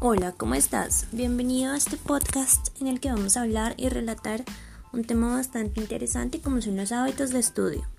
Hola, ¿cómo estás? Bienvenido a este podcast en el que vamos a hablar y relatar un tema bastante interesante como son los hábitos de estudio.